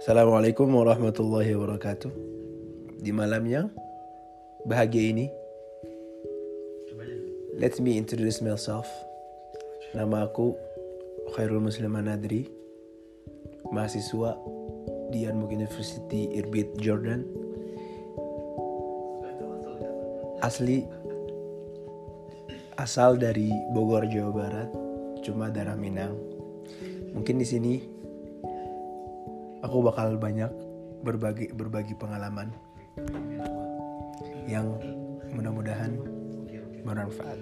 Assalamualaikum warahmatullahi wabarakatuh. Di malamnya bahagia ini, let me introduce myself. Nama aku Khairul Muslim Anadri, mahasiswa di Anmuk University Irbit Jordan. Asli asal dari Bogor, Jawa Barat, cuma darah Minang. Mungkin di sini aku bakal banyak berbagi berbagi pengalaman yang mudah-mudahan bermanfaat.